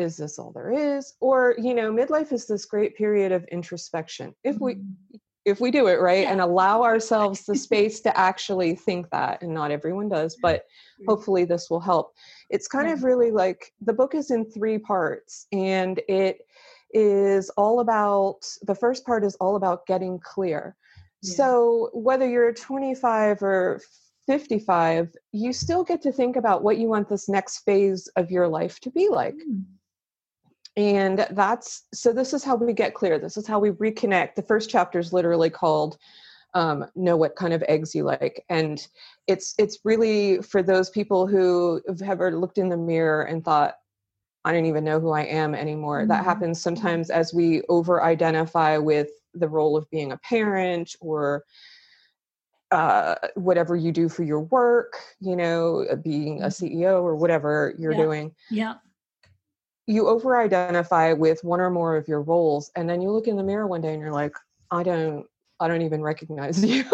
is this all there is or you know midlife is this great period of introspection if we Mm-hmm. if we do it right Yeah. and allow ourselves the space to actually think that and not everyone does but hopefully this will help it's kind of really like the book is in three parts and it is all about the first part is all about getting clear Yeah. so whether you're 25 or 55 you still get to think about what you want this next phase of your life to be like Mm. And that's so this is how we get clear this is how we reconnect the first chapter is literally called um, know what kind of eggs you like and it's it's really for those people who have ever looked in the mirror and thought i don't even know who i am anymore that Mhm. happens sometimes as we over identify with the role of being a parent or uh, whatever you do for your work you know uh, being a Mhm. ceo or whatever you're Yeah. doing Yeah. You over identify with one or more of your roles and then you look in the mirror one day and you're like i don't i don't even recognize you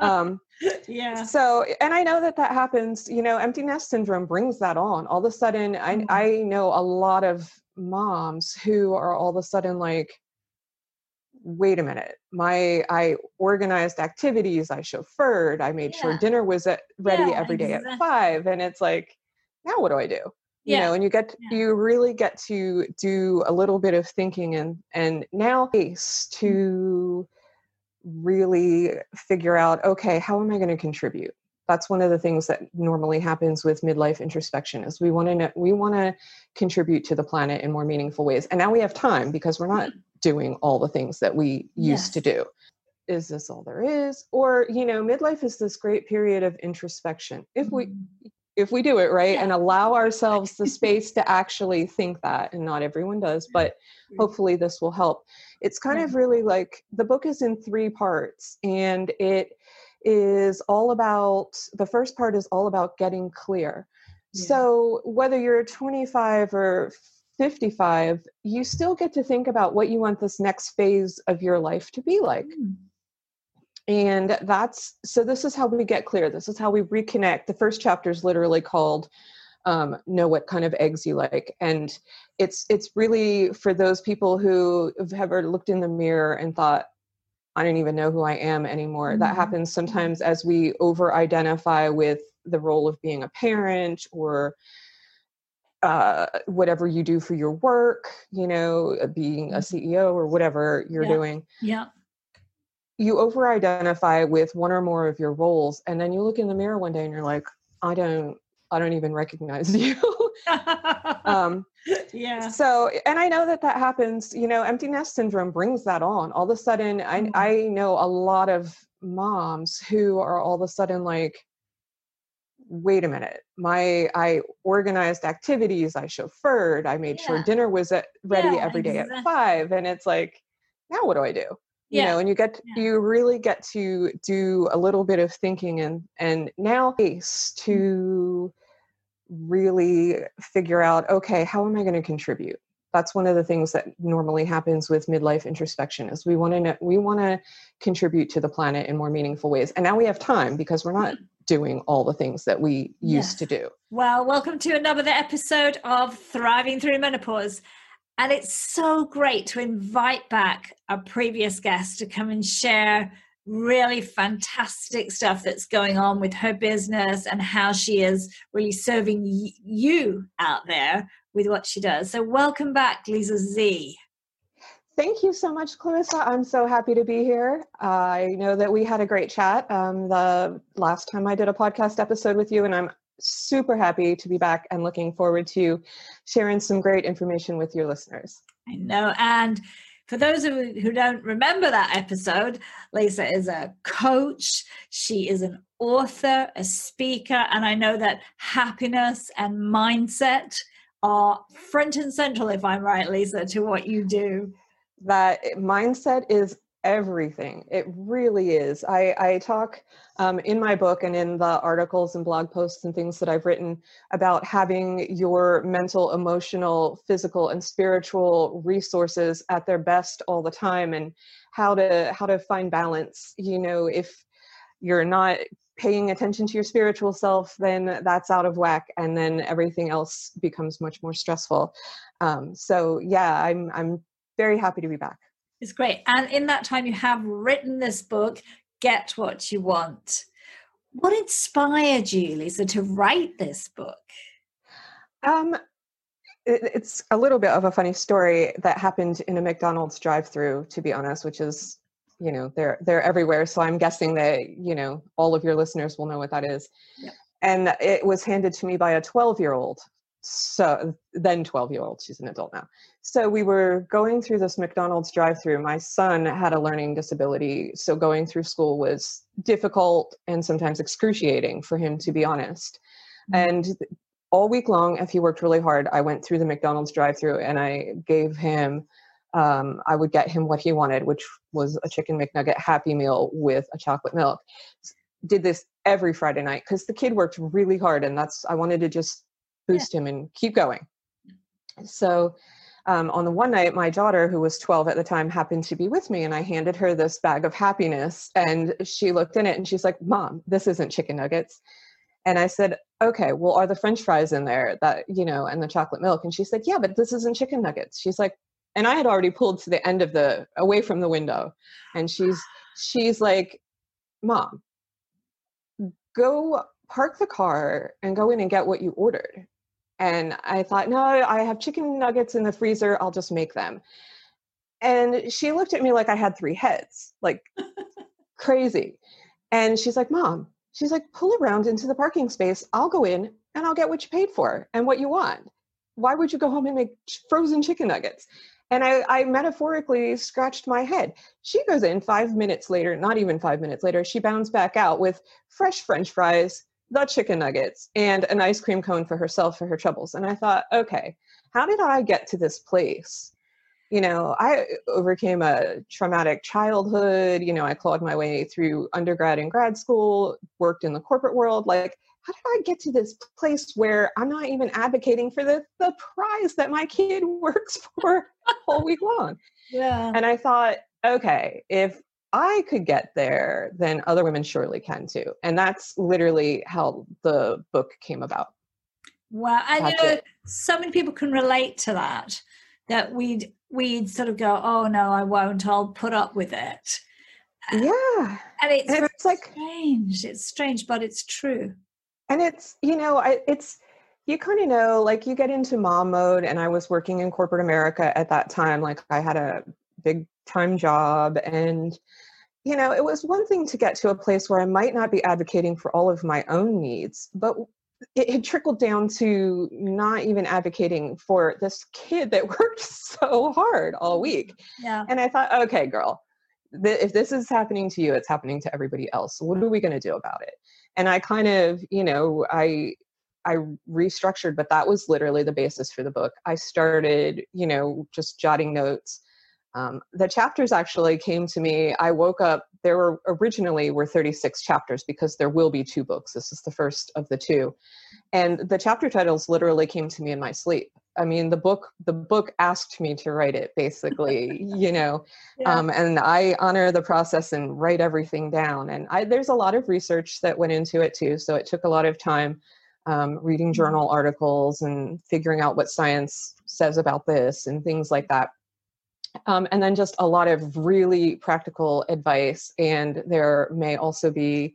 um yeah. so and i know that that happens you know empty nest syndrome brings that on all of a sudden i Mhm. i know a lot of moms who are all of a sudden like wait a minute my i organized activities i chauffeured i made sure dinner was at, ready Yeah, every day exact- at five and it's like now what do i do you Yeah. know and you get Yeah. you really get to do a little bit of thinking and and now space Mm. to really figure out okay how am i going to contribute that's one of the things that normally happens with midlife introspection is we want to we want to contribute to the planet in more meaningful ways and now we have time because we're not doing all the things that we used to Mm. Do is this all there is or you know midlife is this great period of introspection if we Mm. If we do it right? Yeah. and allow ourselves the space to actually think that and not everyone does but hopefully this will help. It's kind of really like the book is in three parts and it is all about the first part is all about getting clear. Yeah. so whether you're 25 or 55 you still get to think about what you want this next phase of your life to be like. Mm. And that's so this is how we get clear this is how we reconnect the first chapter is literally called um, know what kind of eggs you like and it's it's really for those people who have ever looked in the mirror and thought i don't even know who i am anymore that Mhm. happens sometimes as we over identify with the role of being a parent or uh, whatever you do for your work you know uh, being a Mhm. ceo or whatever you're Yeah. doing Yeah. You over identify with one or more of your roles and then you look in the mirror one day and you're like i don't i don't even recognize you. Um yeah. so and i know that that happens you know empty nest syndrome brings that on. All of a sudden i Mm. i know a lot of moms who are all of a sudden like wait a minute my i organized activities i chauffeured i made sure dinner was at, ready Yeah, every day exact- at five and it's like now what do i do you Yeah. know and you get Yeah. you really get to do a little bit of thinking and and now space Mm. to really figure out okay how am i going to contribute that's one of the things that normally happens with midlife introspection is we want to know, we want to contribute to the planet in more meaningful ways and now we have time because we're not doing all the things that we used Yes. to do Well, welcome to another episode of Thriving Through Menopause. And it's so great to invite back a previous guest to come and share really fantastic stuff that's going on with her business and how she is really serving y- you out there with what she does. So, welcome back, Lisa Z. Thank you so much, Clarissa. I'm so happy to be here. I know that we had a great chat um, the last time I did a podcast episode with you, and I'm super happy to be back and looking forward to sharing some great information with your listeners. I know. And for those of you who don't remember that episode, Lisa is a coach, she is an author, a speaker, and I know that happiness and mindset are front and central, if I'm right, Lisa, to what you do. That mindset is everything. It really is. I, I talk um, in my book and in the articles and blog posts and things that I've written about having your mental, emotional, physical, and spiritual resources at their best all the time, and how to how to find balance. You know, if you're not paying attention to your spiritual self, then that's out of whack, and then everything else becomes much more stressful. Um, so yeah, I'm I'm very happy to be back. It's great, and in that time, you have written this book, "Get What You Want." What inspired you, Lisa, to write this book? Um, it, it's a little bit of a funny story that happened in a McDonald's drive-through, to be honest, which is you know they're they're everywhere so i'm guessing that you know all of your listeners will know what that is yeah. and it was handed to me by a 12 year old so then 12 year old she's an adult now so we were going through this mcdonald's drive through my son had a learning disability so going through school was difficult and sometimes excruciating for him to be honest mm-hmm. and all week long if he worked really hard i went through the mcdonald's drive through and i gave him um, I would get him what he wanted, which was a chicken McNugget Happy Meal with a chocolate milk. Did this every Friday night because the kid worked really hard, and that's I wanted to just boost yeah. him and keep going. So um, on the one night, my daughter, who was 12 at the time, happened to be with me, and I handed her this bag of happiness, and she looked in it and she's like, "Mom, this isn't chicken nuggets." And I said, okay, well, are the french fries in there that, you know, and the chocolate milk? And she said, yeah, but this isn't chicken nuggets. She's like, and I had already pulled to the end of the away from the window, and she's she's like, "Mom, go park the car and go in and get what you ordered." And I thought, no, I have chicken nuggets in the freezer. I'll just make them. And she looked at me like I had three heads, like crazy. And she's like, Mom, she's like, pull around into the parking space. I'll go in and I'll get what you paid for and what you want. Why would you go home and make frozen chicken nuggets? And I, I, metaphorically scratched my head. She goes in five minutes later, not even five minutes later, she bounds back out with fresh French fries, the chicken nuggets, and an ice cream cone for herself for her troubles. And I thought, okay, how did I get to this place? You know, I overcame a traumatic childhood. You know, I clawed my way through undergrad and grad school, worked in the corporate world. Like, how did I get to this place where I'm not even advocating for the, the prize that my kid works for all week long? Yeah. And I thought, okay, if I could get there, then other women surely can too. And that's literally how the book came about. Wow. And you know, it. so many people can relate to that, that we'd we'd sort of go, oh no, I won't, I'll put up with it. Uh, yeah. And it's, and it's like strange. It's strange, but it's true and it's you know I, it's you kind of know like you get into mom mode and i was working in corporate america at that time like i had a big time job and you know it was one thing to get to a place where i might not be advocating for all of my own needs but it had trickled down to not even advocating for this kid that worked so hard all mm, week. yeah. And i thought okay girl th- if this is happening to you it's happening to everybody else. What are we going to do about it? And i kind of you know i i restructured but that was literally the basis for the book. I started you know just jotting notes um, the chapters actually came to me i woke up there were originally were 36 chapters because there will be two books this is the first of the two and the chapter titles literally came to me in my sleep i mean the book the book asked me to write it basically you know yeah. um, and i honor the process and write everything down and I, there's a lot of research that went into it too so it took a lot of time um, reading mm-hmm. journal articles and figuring out what science says about this and things like that um, and then just a lot of really practical advice and there may also be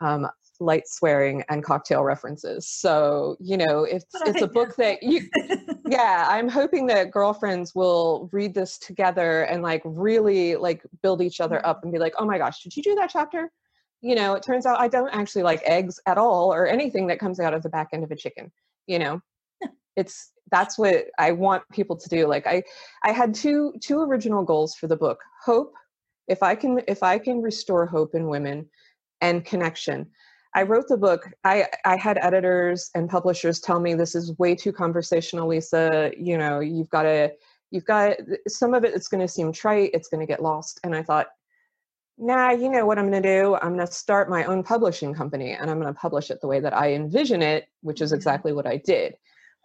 um, light swearing and cocktail references. So, you know, it's it's a book that you, yeah, I'm hoping that girlfriends will read this together and like really like build each other mm-hmm. up and be like, oh my gosh, did you do that chapter? You know, it turns out I don't actually like eggs at all or anything that comes out of the back end of a chicken, you know? It's that's what I want people to do. Like I I had two two original goals for the book. Hope, if I can if I can restore hope in women and connection I wrote the book. I, I had editors and publishers tell me this is way too conversational, Lisa. You know, you've got to, you've got some of it, it's going to seem trite, it's going to get lost. And I thought, nah, you know what I'm going to do? I'm going to start my own publishing company and I'm going to publish it the way that I envision it, which is mm-hmm. exactly what I did.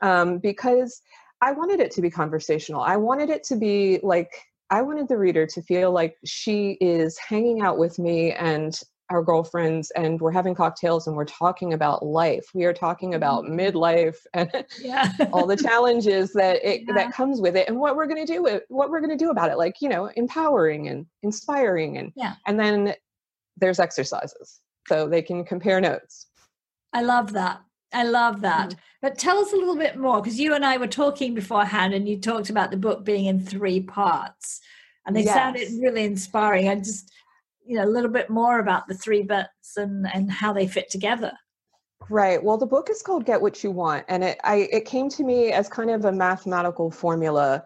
Um, because I wanted it to be conversational. I wanted it to be like, I wanted the reader to feel like she is hanging out with me and our girlfriends and we're having cocktails and we're talking about life. We are talking about Mm-hmm. midlife and Yeah. all the challenges that it Yeah. that comes with it and what we're going to do with what we're going to do about it like you know empowering and inspiring and Yeah. and then there's exercises so they can compare notes I love that. I love that. Mm-hmm. But tell us a little bit more because you and I were talking beforehand and you talked about the book being in three parts and they sounded Yes. really inspiring. I just, you know, a little bit more about the three bits and, and how they fit together. right well the book is called get what you want and it i it came to me as kind of a mathematical formula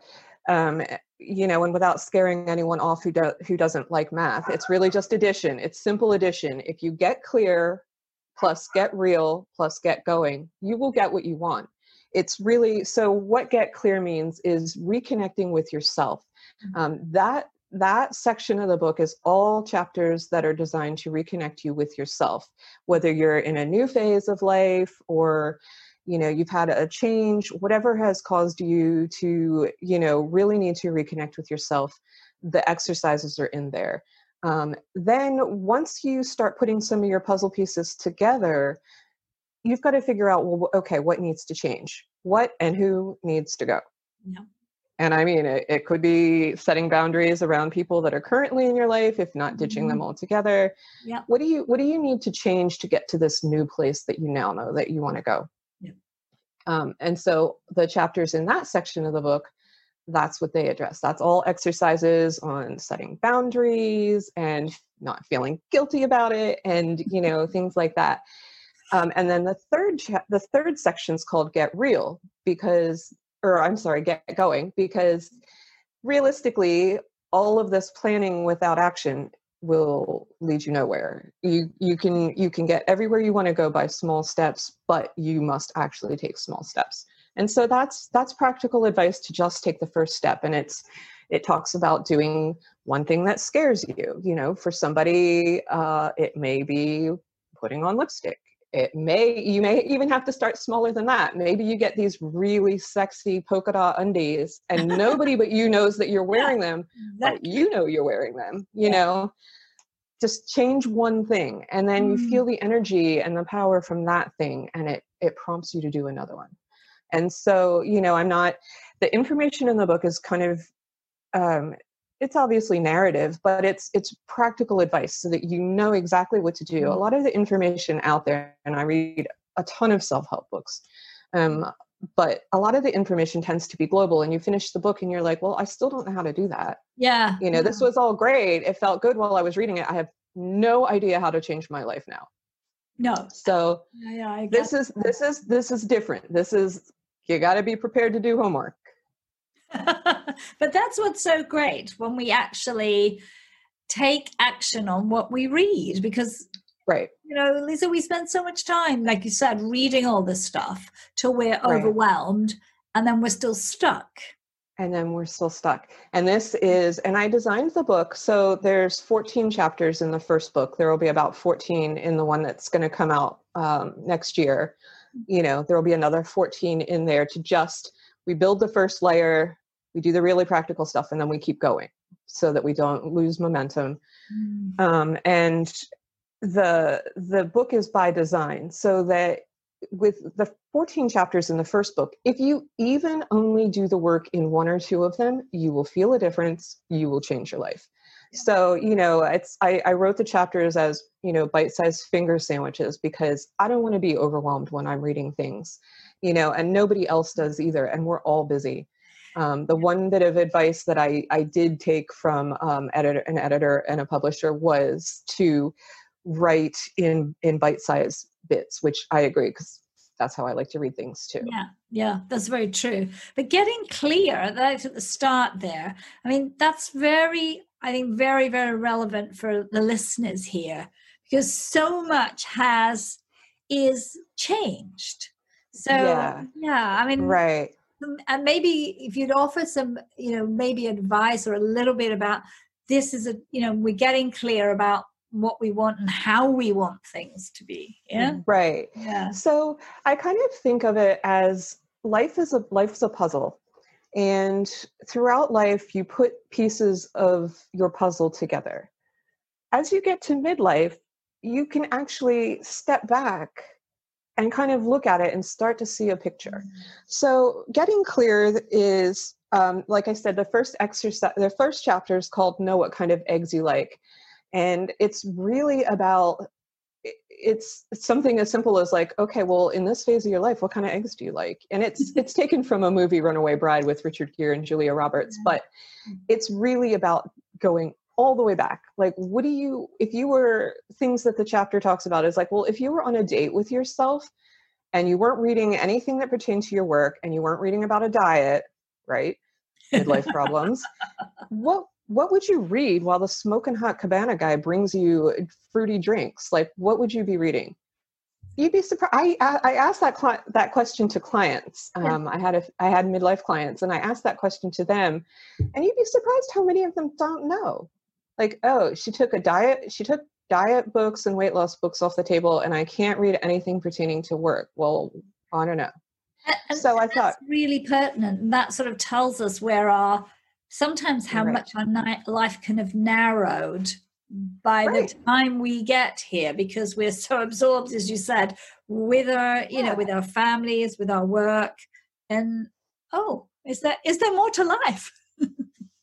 um you know and without scaring anyone off who do, who doesn't like math it's really just addition it's simple addition if you get clear plus get real plus get going you will get what you want. It's really so what get clear means is reconnecting with yourself. Mhm. um, that that section of the book is all chapters that are designed to reconnect you with yourself whether you're in a new phase of life or you know you've had a change whatever has caused you to you know really need to reconnect with yourself the exercises are in there um, then once you start putting some of your puzzle pieces together you've got to figure out well okay what needs to change what and who needs to go Yeah. and i mean it, it could be setting boundaries around people that are currently in your life if not ditching them altogether Yeah. what do you what do you need to change to get to this new place that you now know that you want to go Yeah. um, and so the chapters in that section of the book that's what they address. That's all exercises on setting boundaries and not feeling guilty about it and you know things like that. Um, and then the third cha- the third section is called get real because or i'm sorry get going because realistically all of this planning without action will lead you nowhere. You you can you can get everywhere you want to go by small steps but you must actually take small steps and so that's that's practical advice to just take the first step and it's it talks about doing one thing that scares you you know for somebody uh, it may be putting on lipstick it may you may even have to start smaller than that maybe you get these really sexy polka dot undies and nobody but you knows that you're wearing them but Exactly. you know you're wearing them you Yeah. know just change one thing and then you Mm. feel the energy and the power from that thing and it it prompts you to do another one and so you know i'm not the information in the book is kind of um it's obviously narrative but it's it's practical advice so that you know exactly what to do a Mm. lot of the information out there and i read a ton of self-help books um but a lot of the information tends to be global and you finish the book and you're like well i still don't know how to do that Yeah. you know this was all great it felt good while i was reading it i have no idea how to change my life now No. so Yeah, yeah, this is this is this is different this is you got to be prepared to do homework. But that's what's so great when we actually take action on what we read because right. you know lisa we spend so much time like you said reading all this stuff till we're Right. overwhelmed and then we're still stuck. And then we're still stuck. And this is and i designed the book so there's 14 chapters in the first book. There will be about 14 in the one that's going to come out um, next year you know there will be another 14 in there to just we build the first layer we do the really practical stuff and then we keep going so that we don't lose momentum. Um, and the the book is by design so that with the 14 chapters in the first book if you even only do the work in one or two of them you will feel a difference you will change your life so you know it's I, I wrote the chapters as you know bite-sized finger sandwiches because i don't want to be overwhelmed when i'm reading things you know and nobody else does either and we're all busy. Um, the one bit of advice that I, I did take from um, editor, an editor and a publisher was to write in in bite-sized bits, which I agree because that's how I like to read things too. yeah yeah that's very true but getting clear that at the start there i mean that's very i think very very relevant for the listeners here because so much has is changed so Yeah. yeah i mean Right. And maybe if you'd offer some you know maybe advice or a little bit about this is a you know we're getting clear about what we want and how we want things to be yeah Right. yeah So I kind of think of it as life is a life is a puzzle. And throughout life you put pieces of your puzzle together. As you get to midlife, you can actually step back and kind of look at it and start to see a picture. Mm-hmm. So, getting clear is, um, like I said, the first exercise, the first chapter is called "Know What Kind of Eggs You Like," and it's really about it's something as simple as like okay well in this phase of your life what kind of eggs do you like? And it's it's taken from a movie runaway bride with richard gere and julia roberts but it's really about going all the way back. Like what do you if you were things that the chapter talks about is like well if you were on a date with yourself and you weren't reading anything that pertained to your work and you weren't reading about a diet right midlife problems what what would you read while the smoking hot cabana guy brings you fruity drinks? Like what would you be reading? You'd be surprised i i asked that cli- that question to clients. Um, i had a i had midlife clients and i asked that question to them and you'd be surprised how many of them don't know. Like oh she took a diet she took diet books and weight loss books off the table and i can't read anything pertaining to work. Well i don't know. And, so i thought really pertinent. And that sort of tells us where our sometimes how right. much our ni- life can have narrowed by right. the time we get here because we're so absorbed as you said with our you yeah. know with our families with our work and oh is there is there more to life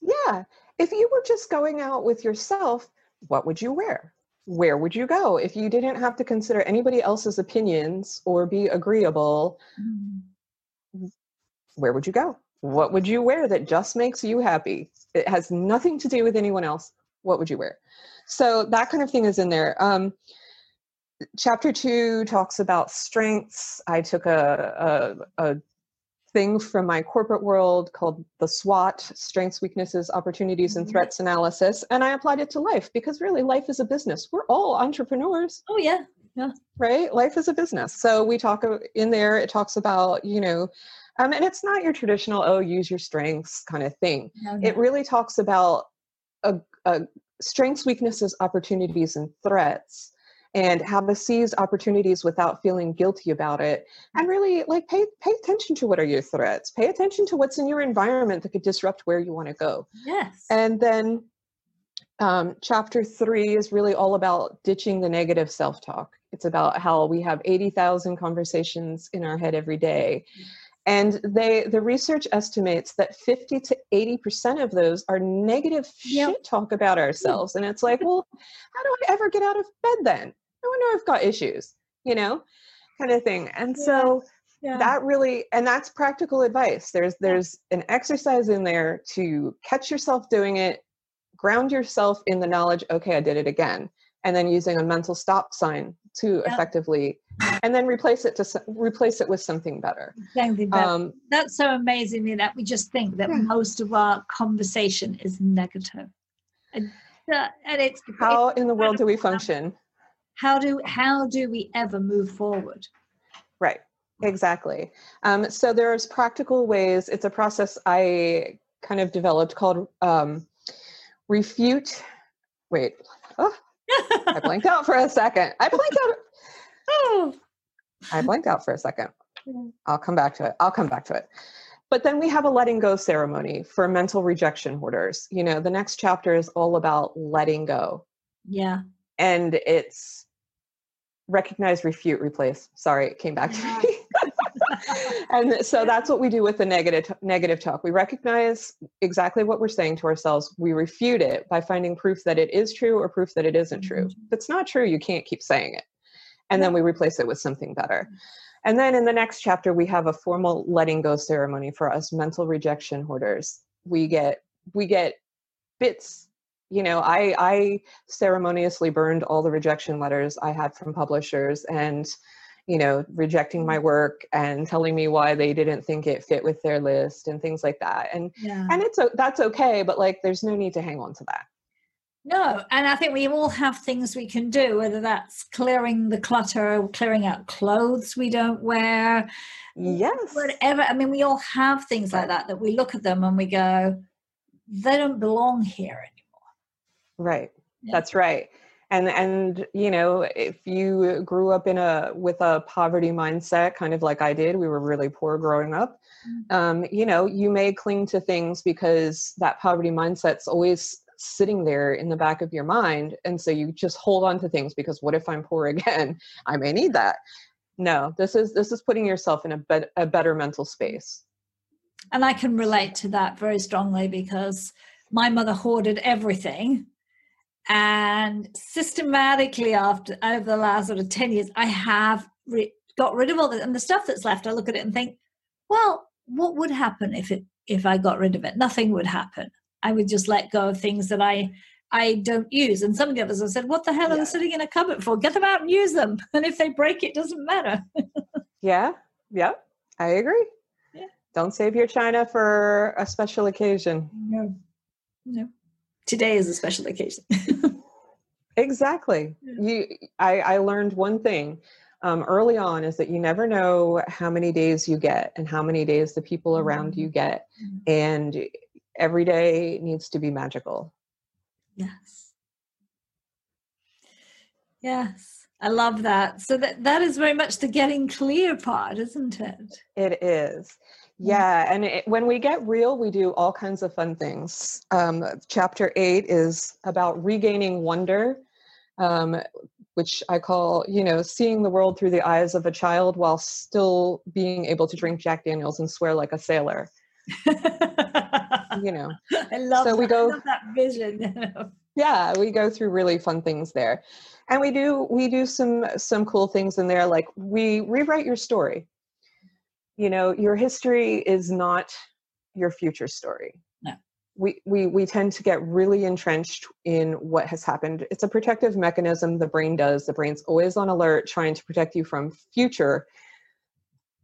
yeah if you were just going out with yourself, what would you wear? Where would you go if you didn't have to consider anybody else's opinions or be agreeable? Mm. Where would you go? What would you wear that just makes you happy? It has nothing to do with anyone else. What would you wear? So that kind of thing is in there. Um, chapter two talks about strengths. I took a, a, a thing from my corporate world called the SWOT strengths, weaknesses, opportunities, and mm-hmm. threats analysis. And I applied it to life because really life is a business. We're all entrepreneurs. Oh, yeah. Yeah. Right? Life is a business. So we talk in there, it talks about, you know, um, and it's not your traditional, oh, use your strengths kind of thing. No, no. It really talks about a, a strengths, weaknesses, opportunities, and threats and how to seize opportunities without feeling guilty about it and really like pay pay attention to what are your threats. Pay attention to what's in your environment that could disrupt where you want to go. Yes. And then um, chapter three is really all about ditching the negative self-talk. It's about how we have 80,000 conversations in our head every day and they the research estimates that 50 to 80% of those are negative yep. shit talk about hmm. ourselves and it's like well how do i ever get out of bed then I wonder if I've got issues, you know, kind of thing. And so yeah. that really and that's practical advice. There's there's an exercise in there to catch yourself doing it, ground yourself in the knowledge, okay, I did it again. And then using a mental stop sign to yeah. effectively and then replace it to replace it with something better. Something better. Um, That's so amazing that we just think that most of our conversation is negative. And, uh, and it's how it's in the world do we function? how do how do we ever move forward right exactly um, so there's practical ways it's a process i kind of developed called um, refute wait oh, i blanked out for a second. I blanked out. Oh i blanked out for a second. I'll come back to it. I'll come back to it. But then we have a letting go ceremony for mental rejection hoarders. You know the next chapter is all about letting go. Yeah. And it's recognize refute replace. Sorry it came back to me and so that's what we do with the negative negative talk. We recognize exactly what we're saying to ourselves. We refute it by finding proof that it is true or proof that it isn't true. Mm-hmm. if it's not true you can't keep saying it. And then we replace it with something better. And then in the next chapter we have a formal letting go ceremony for us mental rejection hoarders. We get we get bits you know i i ceremoniously burned all the rejection letters i had from publishers and you know rejecting my mm. work and telling me why they didn't think it fit with their list and things like that and yeah. and it's that's okay but like there's no need to hang on to that no and i think we all have things we can do whether that's clearing the clutter clearing out clothes we don't wear yes whatever i mean we all have things like that that we look at them and we go they don't belong here anymore. Right. Yeah. That's right. And and you know, if you grew up in a with a poverty mindset, kind of like I did, we were really poor growing up. Mm-hmm. Um, you know, you may cling to things because that poverty mindset's always sitting there in the back of your mind and so you just hold on to things because what if i'm poor again i may need that no this is this is putting yourself in a, be- a better mental space and i can relate to that very strongly because my mother hoarded everything and systematically after over the last sort of 10 years i have re- got rid of all the and the stuff that's left i look at it and think well what would happen if it if i got rid of it? Nothing would happen. I would just let go of things that i i don't use. And some of us have said what the hell yeah. are they sitting in a cupboard for? Get them out and use them. And if they break it doesn't matter. Yeah. Yeah. I agree. Yeah. don't save your china for a special occasion. No. No today is a special occasion. Exactly. You i i learned one thing um, early on is that you never know how many days you get and how many days the people around you mm-hmm. get mm-hmm. and every day needs to be magical. Yes. Yes. I love that. So that that is very much the getting clear part isn't it? It is yeah and it, when we get real we do all kinds of fun things um, chapter eight is about regaining wonder um, which I call, you know, seeing the world through the eyes of a child while still being able to drink Jack Daniels and swear like a sailor. you know, I love, so that. we go, that vision. yeah, we go through really fun things there, and we do we do some some cool things in there. Like we rewrite your story. You know, your history is not your future story. We, we we tend to get really entrenched in what has happened. It's a protective mechanism the brain does. The brain's always on alert trying to protect you from future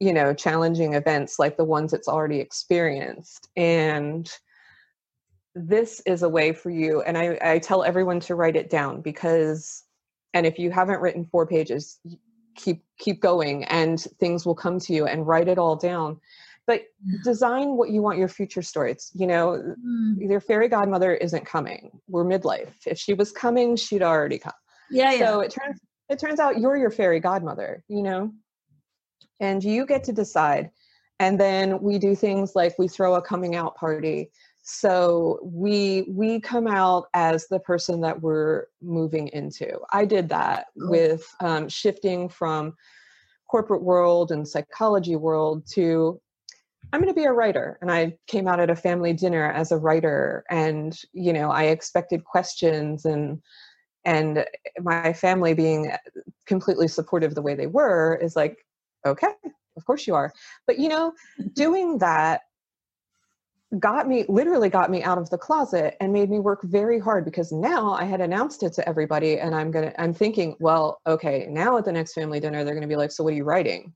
you know challenging events like the ones it's already experienced. And this is a way for you and I, I tell everyone to write it down because and if you haven't written four pages keep keep going and things will come to you and write it all down. But design what you want your future stories you know mm. your fairy godmother isn't coming. We're midlife. If she was coming she'd already come. Yeah, yeah. so it turns it turns out you're your fairy godmother you know? And you get to decide. And then we do things like we throw a coming out party so we we come out as the person that we're moving into i did that cool. with um, shifting from corporate world and psychology world to I'm going to be a writer. And I came out at a family dinner as a writer and, you know, I expected questions and, and eh, my family being eh, completely supportive the way they were is like, okay, of course you are. But, you know, mm-hmm. doing that got me literally got me out of the closet and made me work very hard because now I had announced it to everybody and I'm going to I'm thinking, well, okay, now at the next family dinner they're going to be like, so what are you writing?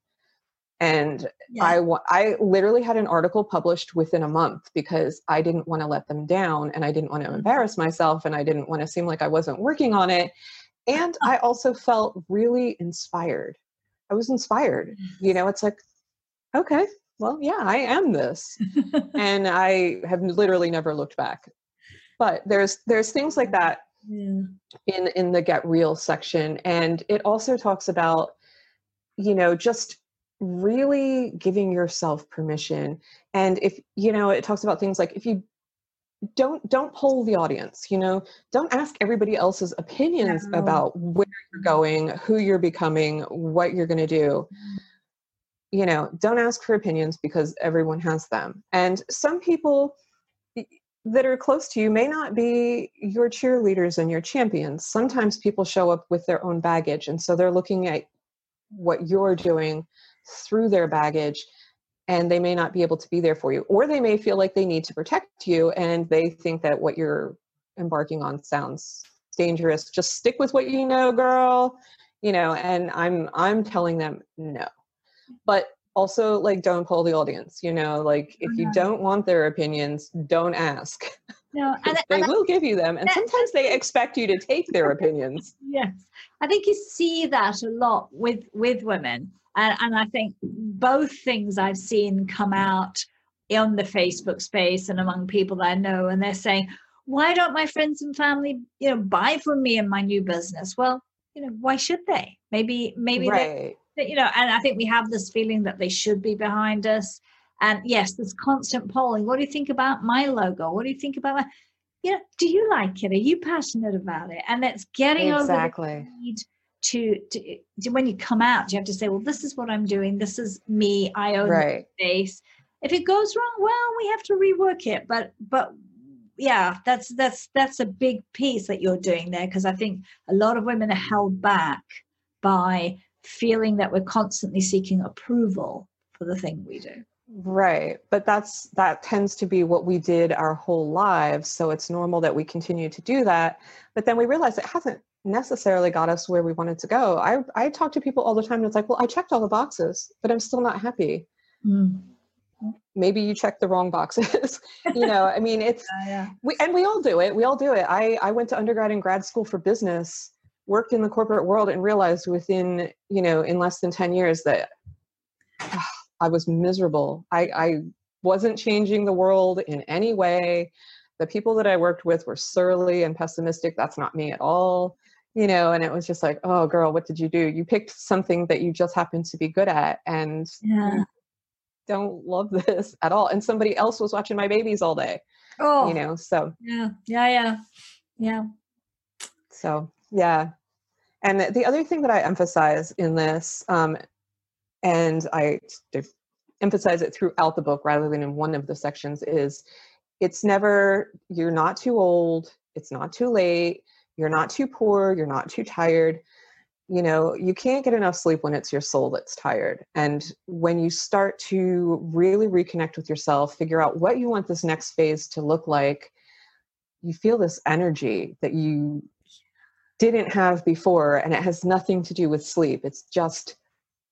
and yeah. I I literally had an article published within a month because I didn't want to let them down and I didn't want to mm-hmm. embarrass myself and I didn't want to seem like I wasn't working on it and I also felt really inspired. I was inspired. You know, it's like okay, well, yeah, I am this. and I have literally never looked back. But there's there's things like that yeah. in in the get real section and it also talks about you know just really giving yourself permission and if you know it talks about things like if you don't don't poll the audience you know don't ask everybody else's opinions no. about where you're going who you're becoming what you're going to do mm. You know don't ask for opinions because everyone has them. And some people that are close to you may not be your cheerleaders and your champions. Sometimes people show up with their own baggage and so they're looking at what you're doing through their baggage and they may not be able to be there for you. Or they may feel like they need to protect you and they think that what you're embarking on sounds dangerous. Just stick with what you know girl you know and i'm i'm telling them no but also like don't poll the audience you know like if you mm-hmm. don't want their opinions don't ask no and, they and will I, give you them and sometimes they expect you to take their opinions yes i think you see that a lot with with women and, and I think both things I've seen come out on the Facebook space and among people that I know, and they're saying, why don't my friends and family, you know, buy from me in my new business? Well, you know, why should they? Maybe, maybe right. You know, and I think we have this feeling that they should be behind us. And yes, there's constant polling. What do you think about my logo? What do you think about my you know, do you like it? Are you passionate about it? And it's getting exactly. over the need to, to, to when you come out, you have to say, well, this is what I'm doing. This is me. I own right. space. If it goes wrong, well, we have to rework it. But but yeah, that's that's that's a big piece that you're doing there because I think a lot of women are held back by feeling that we're constantly seeking approval for the thing we do. Right. But that's that tends to be what we did our whole lives. So it's normal that we continue to do that. But then we realize it hasn't necessarily got us where we wanted to go. I I talk to people all the time and it's like, well, I checked all the boxes, but I'm still not happy. Mm. Maybe you checked the wrong boxes. you know, I mean it's yeah. we and we all do it. We all do it. I I went to undergrad and grad school for business, worked in the corporate world and realized within, you know, in less than 10 years that ah, I was miserable. I, I wasn't changing the world in any way. The people that I worked with were surly and pessimistic. That's not me at all. You know, and it was just like, oh, girl, what did you do? You picked something that you just happened to be good at, and yeah. don't love this at all. And somebody else was watching my babies all day. Oh, you know, so yeah, yeah, yeah, yeah. So yeah, and the other thing that I emphasize in this, um, and I emphasize it throughout the book rather than in one of the sections is it's never you're not too old it's not too late you're not too poor you're not too tired. You know you can't get enough sleep when it's your soul that's tired. And when you start to really reconnect with yourself figure out what you want this next phase to look like you feel this energy that you didn't have before and it has nothing to do with sleep. It's just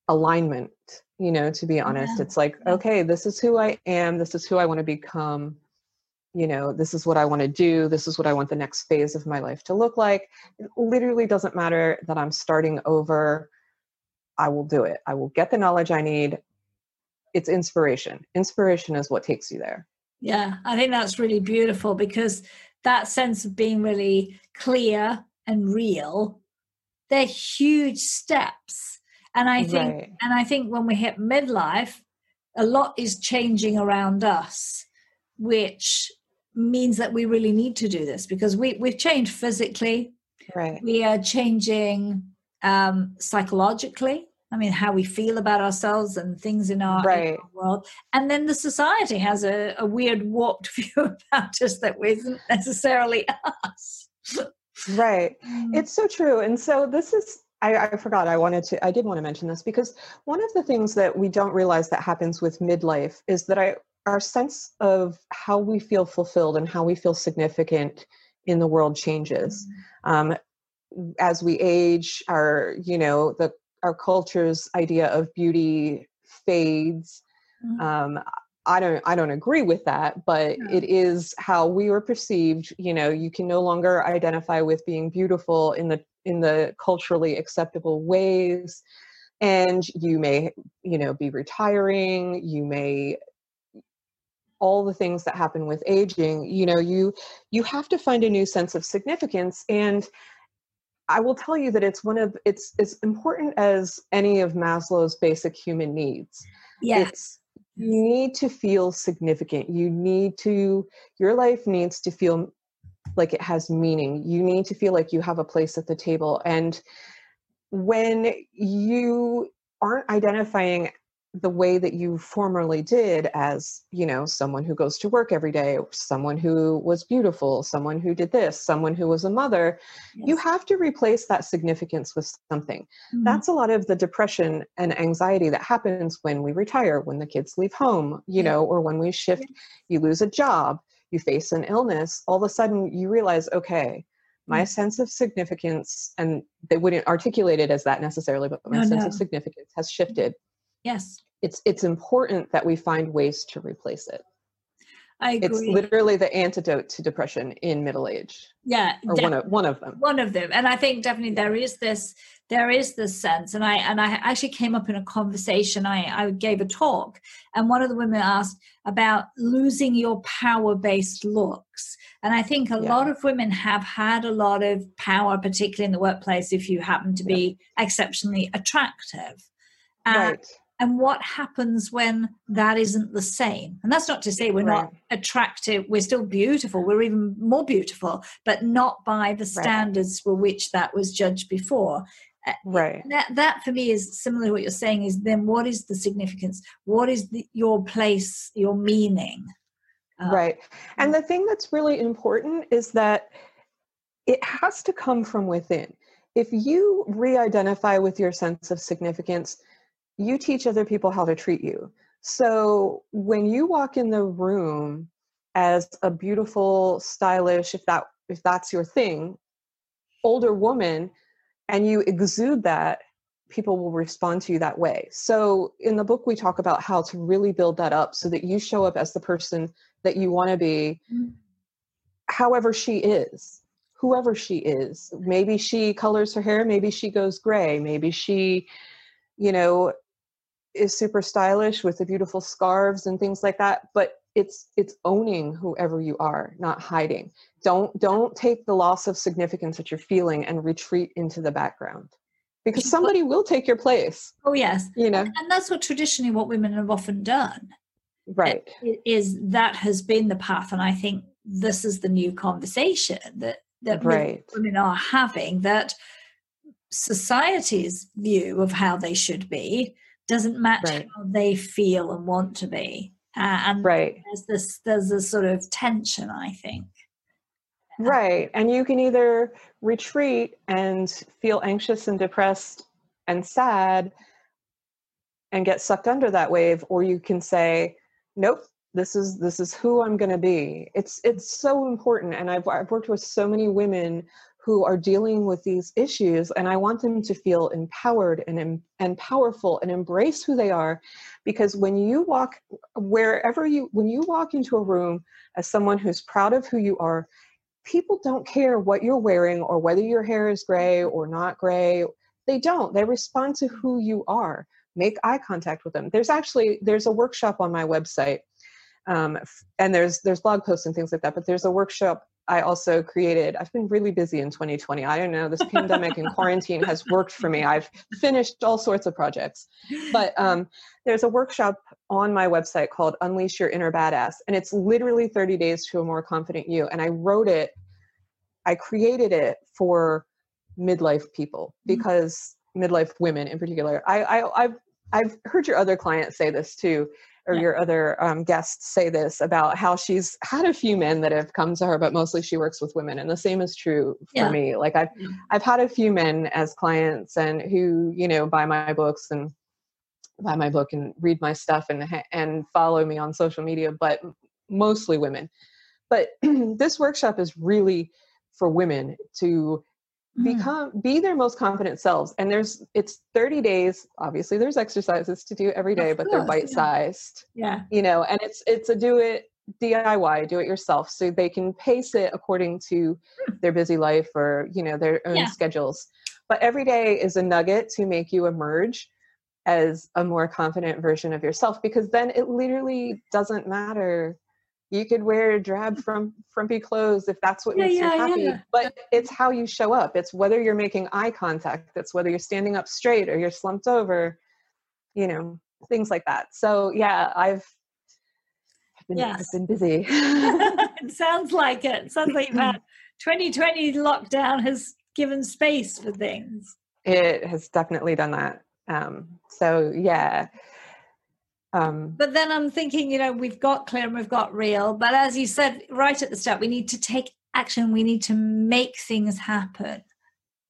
alignment you know to be honest. Yeah. it's like okay this is who i am this is who i want to become you know this is what i want to do this is what i want the next phase of my life to look like. It literally doesn't matter that i'm starting over. I will do it. I will get the knowledge i need. It's inspiration. Inspiration is what takes you there. Yeah i think that's really beautiful because that sense of being really clear and real they're huge steps and I think right. and I think when we hit midlife, a lot is changing around us, which means that we really need to do this because we we've changed physically. Right. We are changing um, psychologically. I mean, how we feel about ourselves and things in our, right. in our world. And then the society has a, a weird warped view about us that isn't necessarily us. Right. Mm. It's so true. And so this is I, I, forgot I wanted to I did want to mention this because one of the things that we don't realize that happens with midlife is that I our sense of how we feel fulfilled and how we feel significant in the world changes. Mm-hmm. Um, as we age, our you know the our culture's idea of beauty fades. Mm-hmm. Um, I don't I don't agree with that, but it is how we were perceived. You know, you can no longer identify with being beautiful in the in the culturally acceptable ways and you may you know be retiring you may all the things that happen with aging you know you you have to find a new sense of significance and i will tell you that it's one of it's as important as any of maslow's basic human needs yes it's, you need to feel significant you need to your life needs to feel like it has meaning. You need to feel like you have a place at the table. And when you aren't identifying the way that you formerly did as you know someone who goes to work every day someone who was beautiful someone who did this someone who was a mother yes. you have to replace that significance with something mm-hmm. that's a lot of the depression and anxiety that happens when we retire when the kids leave home you yeah. know or when we shift yeah. you lose a job you face an illness, all of a sudden you realize, okay, my mm. sense of significance, and they wouldn't articulate it as that necessarily, but my no, sense no. of significance has shifted. Yes. It's it's important that we find ways to replace it. I agree. It's literally the antidote to depression in middle age. Yeah, or one of one of them. One of them, and I think definitely there is this there is this sense, and I and I actually came up in a conversation. I I gave a talk, and one of the women asked about losing your power based looks, and I think a yeah. lot of women have had a lot of power, particularly in the workplace, if you happen to be yeah. exceptionally attractive. right and what happens when that isn't the same? And that's not to say we're right. not attractive we're still beautiful we're even more beautiful but not by the standards right. for which that was judged before. Uh, right. that, that for me is similar to what you're saying is then what is the significance? What is the, your place your meaning? Um, right. And the thing that's really important is that it has to come from within. If you re-identify with your sense of significance you teach other people how to treat you. So when you walk in the room as a beautiful, stylish, if that if that's your thing, older woman, and you exude that, people will respond to you that way. So in the book, we talk about how to really build that up so that you show up as the person that you want to be, however she is, whoever she is. Maybe she colors her hair, maybe she goes gray, maybe she, you know, is super stylish with the beautiful scarves and things like that but it's it's owning whoever you are not hiding. Don't don't take the loss of significance that you're feeling and retreat into the background. Because somebody will take your place. Oh yes. You know? And that's what traditionally what women have often done. Right. Is that has been the path and i think this is the new conversation that that right. women are having that society's view of how they should be doesn't match right. how they feel and want to be. Uh, and right. there's this there's a sort of tension, I think. Right. And you can either retreat and feel anxious and depressed and sad and get sucked under that wave, or you can say, Nope, this is this is who I'm gonna be. It's it's so important. And I've I've worked with so many women who are dealing with these issues and i want them to feel empowered and and powerful and embrace who they are because when you walk wherever you when you walk into a room as someone who's proud of who you are people don't care what you're wearing or whether your hair is gray or not gray. They don't. They respond to who you are. Make eye contact with them. There's actually there's a workshop on my website um, and there's there's blog posts and things like that but there's a workshop I also created, I've been really busy in 2020. I don't know, this pandemic and quarantine has worked for me. I've finished all sorts of projects. But um, there's a workshop on my website called Unleash Your Inner Badass. And it's literally 30 days to a more confident you. And I wrote it, I created it for midlife people mm-hmm. because midlife women in particular. I, I, I've, I've heard your other clients say this too or yeah. your other um, guests say this about how she's had a few men that have come to her, but mostly she works with women, and the same is true for yeah. me. Like I've yeah. I've had a few men as clients and who you know buy my books and buy my book and read my stuff and and follow me on social media, but mostly women. But this workshop is really for women to. Become be their most confident selves and there's it's 30 days obviously there's exercises to do every day but they're bite sized yeah. you know and it's it's a do it diy do it yourself so they can pace it according to hmm. their busy life or you know their own yeah. schedules but every day is a nugget to make you emerge as a more confident version of yourself because then it literally doesn't matter you could wear drab from frumpy clothes if that's what yeah, makes yeah, you happy yeah. but it's how you show up it's whether you're making eye contact it's whether you're standing up straight or you're slumped over you know things like that so yeah i've I've been, yes. I've been busy. it sounds like it. Sounds like you've had 2020 lockdown has given space for things. It has definitely done that. Um, so yeah, um, but then I'm thinking, you know, we've got clear and we've got real. But as you said right at the start, we need to take action. We need to make things happen.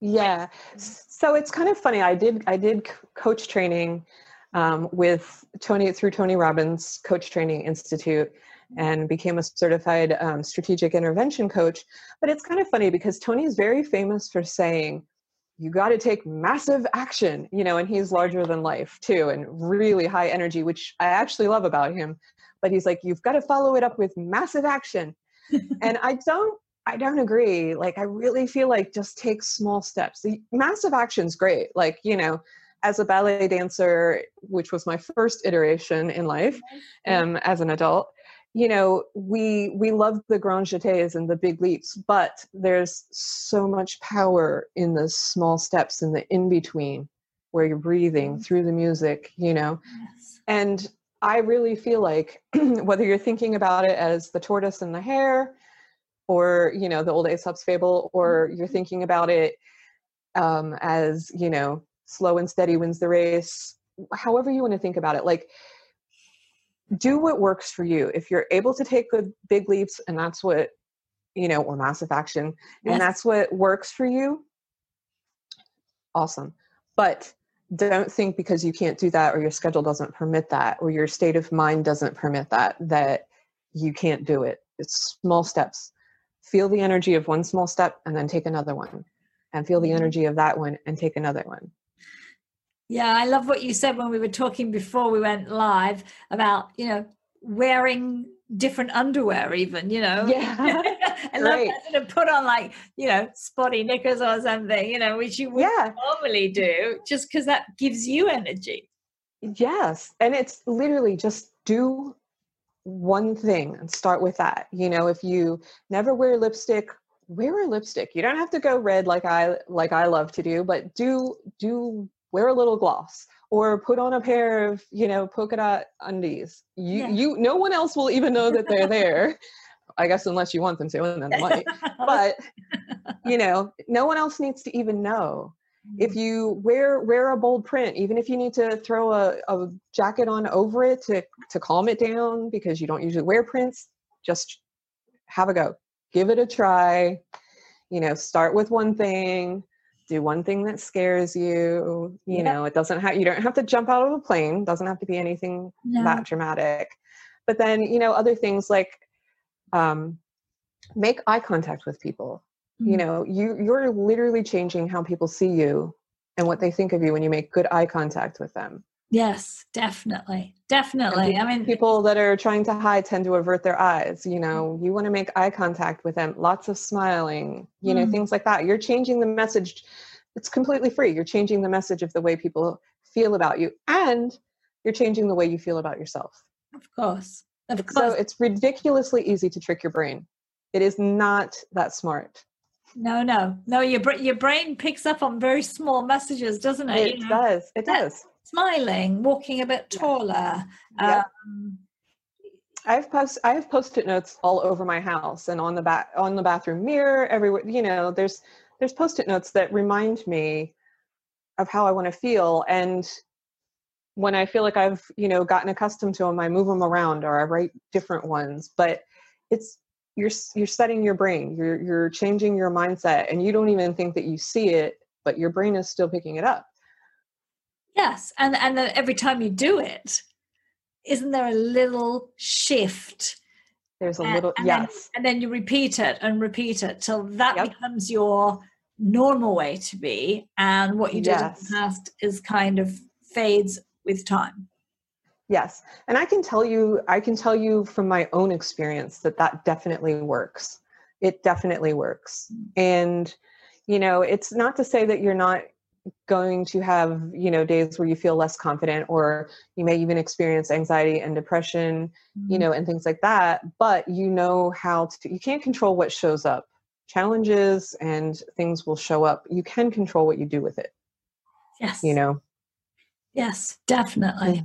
Yeah. So it's kind of funny. I did I did coach training um, with Tony through Tony Robbins Coach Training Institute and became a certified um, strategic intervention coach. But it's kind of funny because Tony is very famous for saying you got to take massive action, you know, and he's larger than life too, and really high energy, which I actually love about him. But he's like, you've got to follow it up with massive action. and I don't, I don't agree. Like, I really feel like just take small steps. The massive action's great. Like, you know, as a ballet dancer, which was my first iteration in life um, as an adult, you know we we love the grand jetés and the big leaps but there's so much power in the small steps in the in between where you're breathing Mm-hmm. through the music you know Yes. and i really feel like whether you're thinking about it as the tortoise and the hare or you know the old aesop's fable or you're thinking about it um, as you know slow and steady wins the race however you want to think about it like do what works for you. If you're able to take good big leaps and that's what you know or massive action Yes. and that's what works for you awesome. But don't think because you can't do that or your schedule doesn't permit that or your state of mind doesn't permit that that you can't do it. It's small steps. Feel the energy of one small step and then take another one. And feel the Mhm. energy of that one and take another one Yeah, I love what you said when we were talking before we went live about, you know, wearing different underwear, even, you know. Yeah, And I love right. that to put on like, you know, spotty knickers or something, you know, which you wouldn't yeah normally do just because that gives you energy. Yes. And it's literally just do one thing and start with that. You know, if you never wear lipstick, wear a lipstick. You don't have to go red like I like I love to do, but do do wear a little gloss or put on a pair of, you know, polka dot undies. You Yeah. you no one else will even know that they're there. I guess unless you want them to and then they might. But you know, no one else needs to even know if mm. you wear wear a bold print even if you need to throw a, a jacket on over it to to calm it down because you don't usually wear prints just have a go give it a try you know start with one thing do one thing that scares you you Yeah. know it doesn't have you don't have to jump out of a plane doesn't have to be anything No. that dramatic but then you know other things like um make eye contact with people you Mm. know you you're literally changing how people see you and what they think of you when you make good eye contact with them Yes, definitely. Definitely. I mean, people that are trying to hide tend to avert their eyes you Mm. know you want to make eye contact with them lots of smiling you know Mm. things like that you're changing the message it's completely free you're changing the message of the way people feel about you and you're changing the way you feel about yourself of course. Of course. so it's ridiculously easy to trick your brain it is not that smart No, no, no. Your your brain picks up on very small messages, doesn't it? it You know, does it that- does Smiling, walking a bit taller. Um, I've post I have post-it notes all over my house and on the back on the bathroom mirror everywhere. You know, there's there's post-it notes that remind me of how I want to feel, and when I feel like I've you know gotten accustomed to them, I move them around or I write different ones. But it's you're you're setting your brain, you're you're changing your mindset, and you don't even think that you see it, but your brain is still picking it up. Yes, and and then every time you do it, isn't there a little shift? There's a And- little and then- yes, And then you repeat it and repeat it till that Yep. becomes your normal way to be, and what you did in the past is kind of fades with time. Yes. And I can tell you, I can tell you from my own experience that that definitely works. It definitely works. Mm. And, you know, it's not to say that you're not going to have, you know, days where you feel less confident or you may even experience anxiety and depression, you mm-hmm. know, and things like that. But you know how to, you can't control what shows up. Challenges and things will show up. You can control what you do with it, yes, you know? yes, definitely.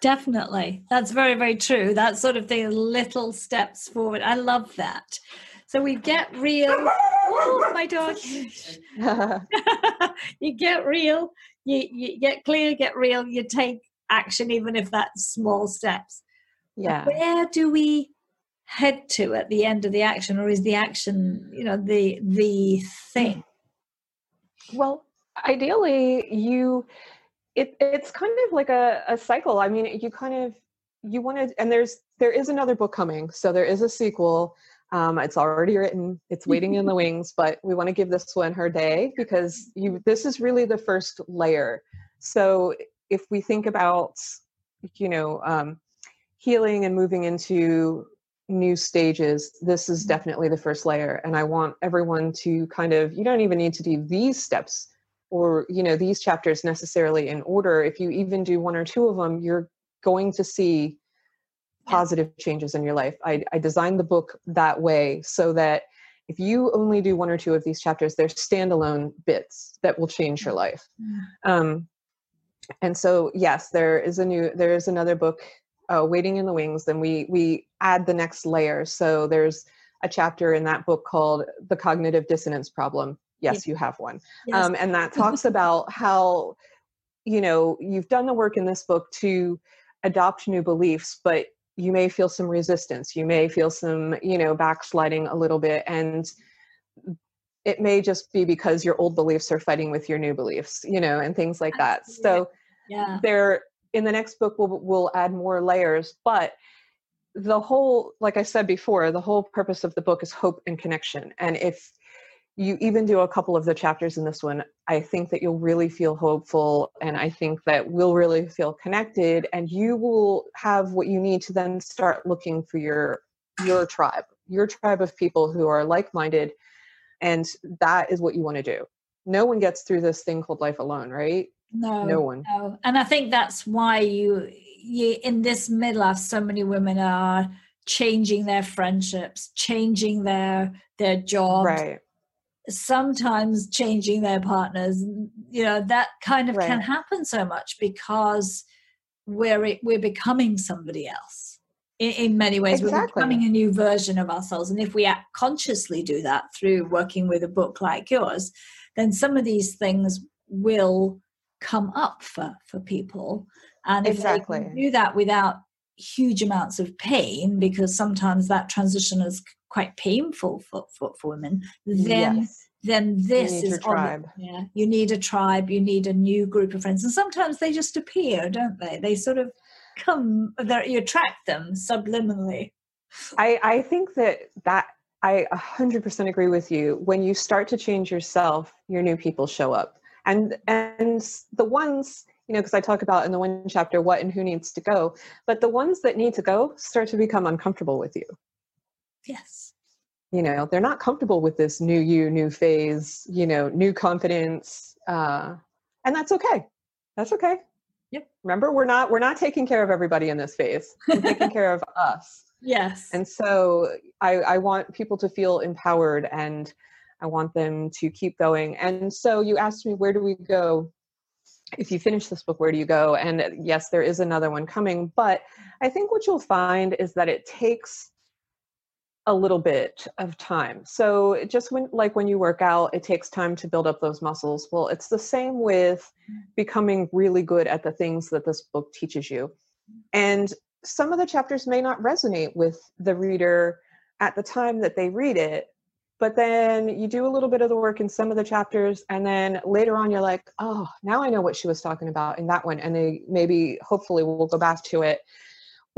Definitely. That's very, very true. That sort of thing, little steps forward. I love that. So we get real. Oh, my dog. you get real, you, you get clear, get real, you take action, even if that's small steps. yeah. Where do we head to at the end of the action, or is the action, you know, the the thing? Well, ideally, you it it's kind of like a, a cycle. I mean, you kind of you want to, and there's there is another book coming, so there is a sequel. Um, it's already written; it's waiting in the wings. But we want to give this one her day because you. This is really the first layer. So if we think about, you know, um, healing and moving into new stages this is definitely the first layer and i want everyone to kind of you don't even need to do these steps or you know these chapters necessarily in order if you even do one or two of them you're going to see. Positive changes in your life. I, I designed the book that way so that if you only do one or two of these chapters they're standalone bits that will change your life. Mm. um, and so yes there is a new there is another book uh, waiting in the wings then we we add the next layer. So there's a chapter in that book called the cognitive dissonance problem. Yes you have one. Yes. um, and that talks about how you know you've done the work in this book to adopt new beliefs but you may feel some resistance you may feel some you know backsliding a little bit and it may just be because your old beliefs are fighting with your new beliefs you know and things like that so yeah. there in the next book we'll, we'll add more layers but the whole like i said before the whole purpose of the book is hope and connection and if you even do a couple of the chapters in this one i think that you'll really feel hopeful and i think that we'll really feel connected and you will have what you need to then start looking for your your tribe your tribe of people who are like-minded and that is what you want to do no one gets through this thing called life alone right No. no one No. And I think that's why you, you in this midlife, so many women are changing their friendships, changing their their jobs, right sometimes changing their partners. You know that kind of can happen so much because we're we're becoming somebody else. In, in many ways, we're becoming a new version of ourselves, and if we act consciously do that through working with a book like yours, then some of these things will come up for for people and if they Exactly. can do that without huge amounts of pain because sometimes that transition is quite painful for for, for women then yes then this is on the- yeah you need a tribe you need a new group of friends and sometimes they just appear don't they they sort of come you attract them subliminally I, I think that that I 100% agree with you. When you start to change yourself, your new people show up. And and the ones, you know, because I talk about in the one chapter what and who needs to go, but the ones that need to go start to become uncomfortable with you. Yes You know, they're not comfortable with this new you, new phase, you know, new confidence. Uh, and that's okay. That's okay. Yep. Remember, we're not we're not taking care of everybody in this phase. We're taking care of us. yes And so I, I want people to feel empowered and I want them to keep going. And so you asked me, where do we go? If you finish this book, where do you go? And yes, there is another one coming. But I think what you'll find is that it takes a little bit of time. So it just when like when you work out, it takes time to build up those muscles. Well, it's the same with mm. becoming really good at the things that this book teaches you. And some of the chapters may not resonate with the reader at the time that they read it but then you do a little bit of the work in some of the chapters and then later on you're like oh now i know what she was talking about in that one and they maybe hopefully we'll go back to it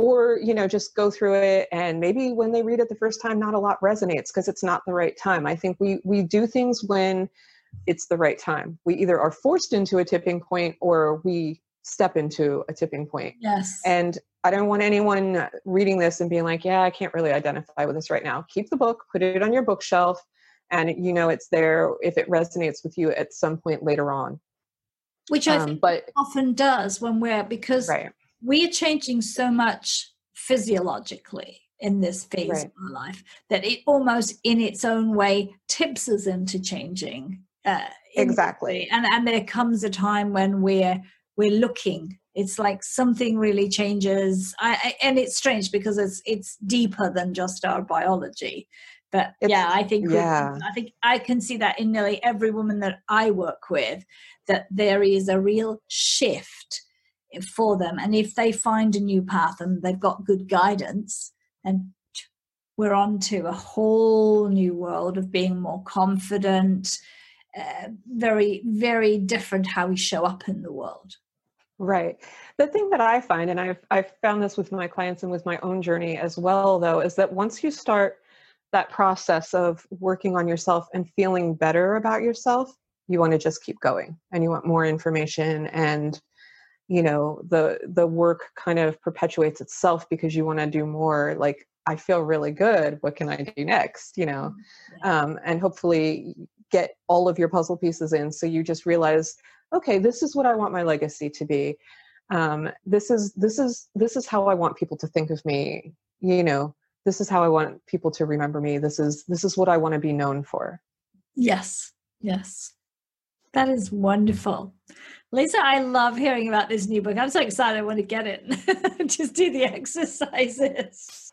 or you know just go through it and maybe when they read it the first time not a lot resonates because it's not the right time. I think we we do things when it's the right time. We either are forced into a tipping point or we step into a tipping point. Yes. And I don't want anyone reading this and being like, yeah, I can't really identify with this right now. Keep the book, put it on your bookshelf, and you know it's there if it resonates with you at some point later on. which i Um, think but often does when we're because right, we are changing so much physiologically in this phase Right. of our life that it almost in its own way tips us into changing uh, Exactly. and and there comes a time when we're we're looking it's like something really changes I, I and it's strange because it's it's deeper than just our biology but It's- yeah i think yeah. i think i can see that in nearly every woman that i work with that there is a real shift for them and if they find a new path and they've got good guidance and we're on to a whole new world of being more confident uh, very very different how we show up in the world right. The thing that I find, and I've I've found this with my clients and with my own journey as well, though, is that once you start that process of working on yourself and feeling better about yourself, you want to just keep going and you want more information and you know the the work kind of perpetuates itself because you want to do more like i feel really good what can i do next you know um, and hopefully get all of your puzzle pieces in so you just realize okay this is what i want my legacy to be um, this is this is this is how i want people to think of me you know this is how I want people to remember me. This is this is what I want to be known for. Yes. Yes. That is wonderful. Lisa, I love hearing about this new book. I'm so excited. I want to get it. Just do the exercises.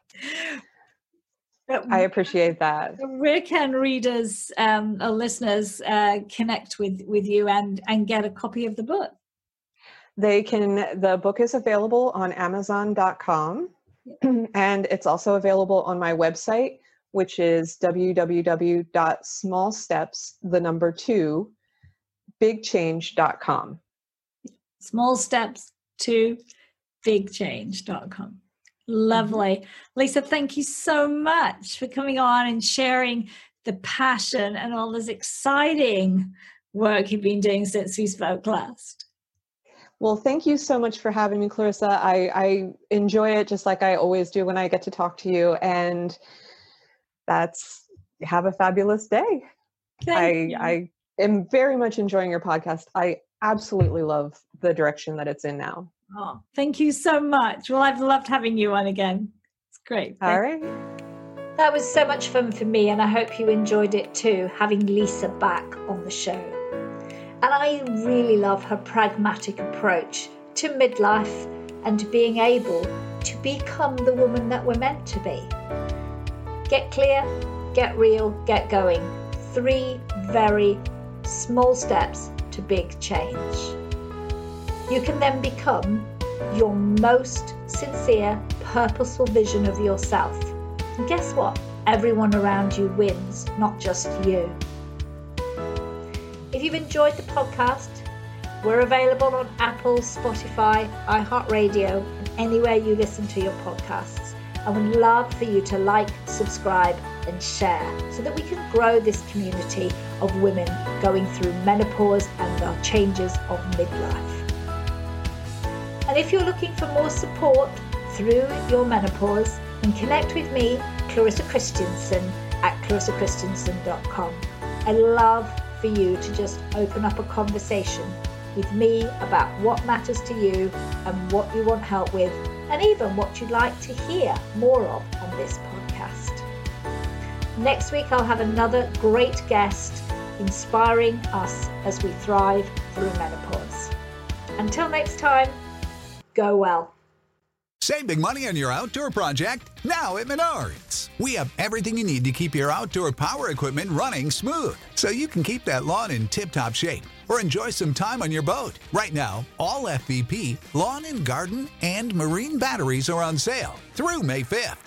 I appreciate that. Where can readers um, or listeners uh, connect with with you and and get a copy of the book? They can. The book is available on Amazon.com, and it's also available on my website, which is www.smallsteps the number two bigchange.com. Small steps to bigchange.com. Lovely. Mm-hmm. Lisa, thank you so much for coming on and sharing the passion and all this exciting work you've been doing since we spoke last. Well, thank you so much for having me, Clarissa. I, I enjoy it just like I always do when I get to talk to you. And that's have a fabulous day. Thank I, you. I am very much enjoying your podcast. I absolutely love the direction that it's in now. Oh, thank you so much. Well, I've loved having you on again. It's great. All right. That was so much fun for me, and I hope you enjoyed it too, having Lisa back on the show. And I really love her pragmatic approach to midlife and being able to become the woman that we're meant to be. Get clear, get real, get going. Three very small steps to big change. You can then become your most sincere, purposeful vision of yourself. And guess what? Everyone around you wins, not just you. If you've enjoyed the podcast, we're available on Apple, Spotify, iHeartRadio, and anywhere you listen to your podcasts. I would love for you to like, subscribe, and share so that we can grow this community of women going through menopause and the changes of midlife. And if you're looking for more support through your menopause, then connect with me, Clarissa Christensen, at clarissachristensen.com. I love for you to just open up a conversation with me about what matters to you and what you want help with, and even what you'd like to hear more of on this podcast. Next week, I'll have another great guest inspiring us as we thrive through menopause. Until next time, go well. Save big money on your outdoor project now at Menards. We have everything you need to keep your outdoor power equipment running smooth so you can keep that lawn in tip top shape or enjoy some time on your boat. Right now, all FVP, lawn and garden, and marine batteries are on sale through May 5th.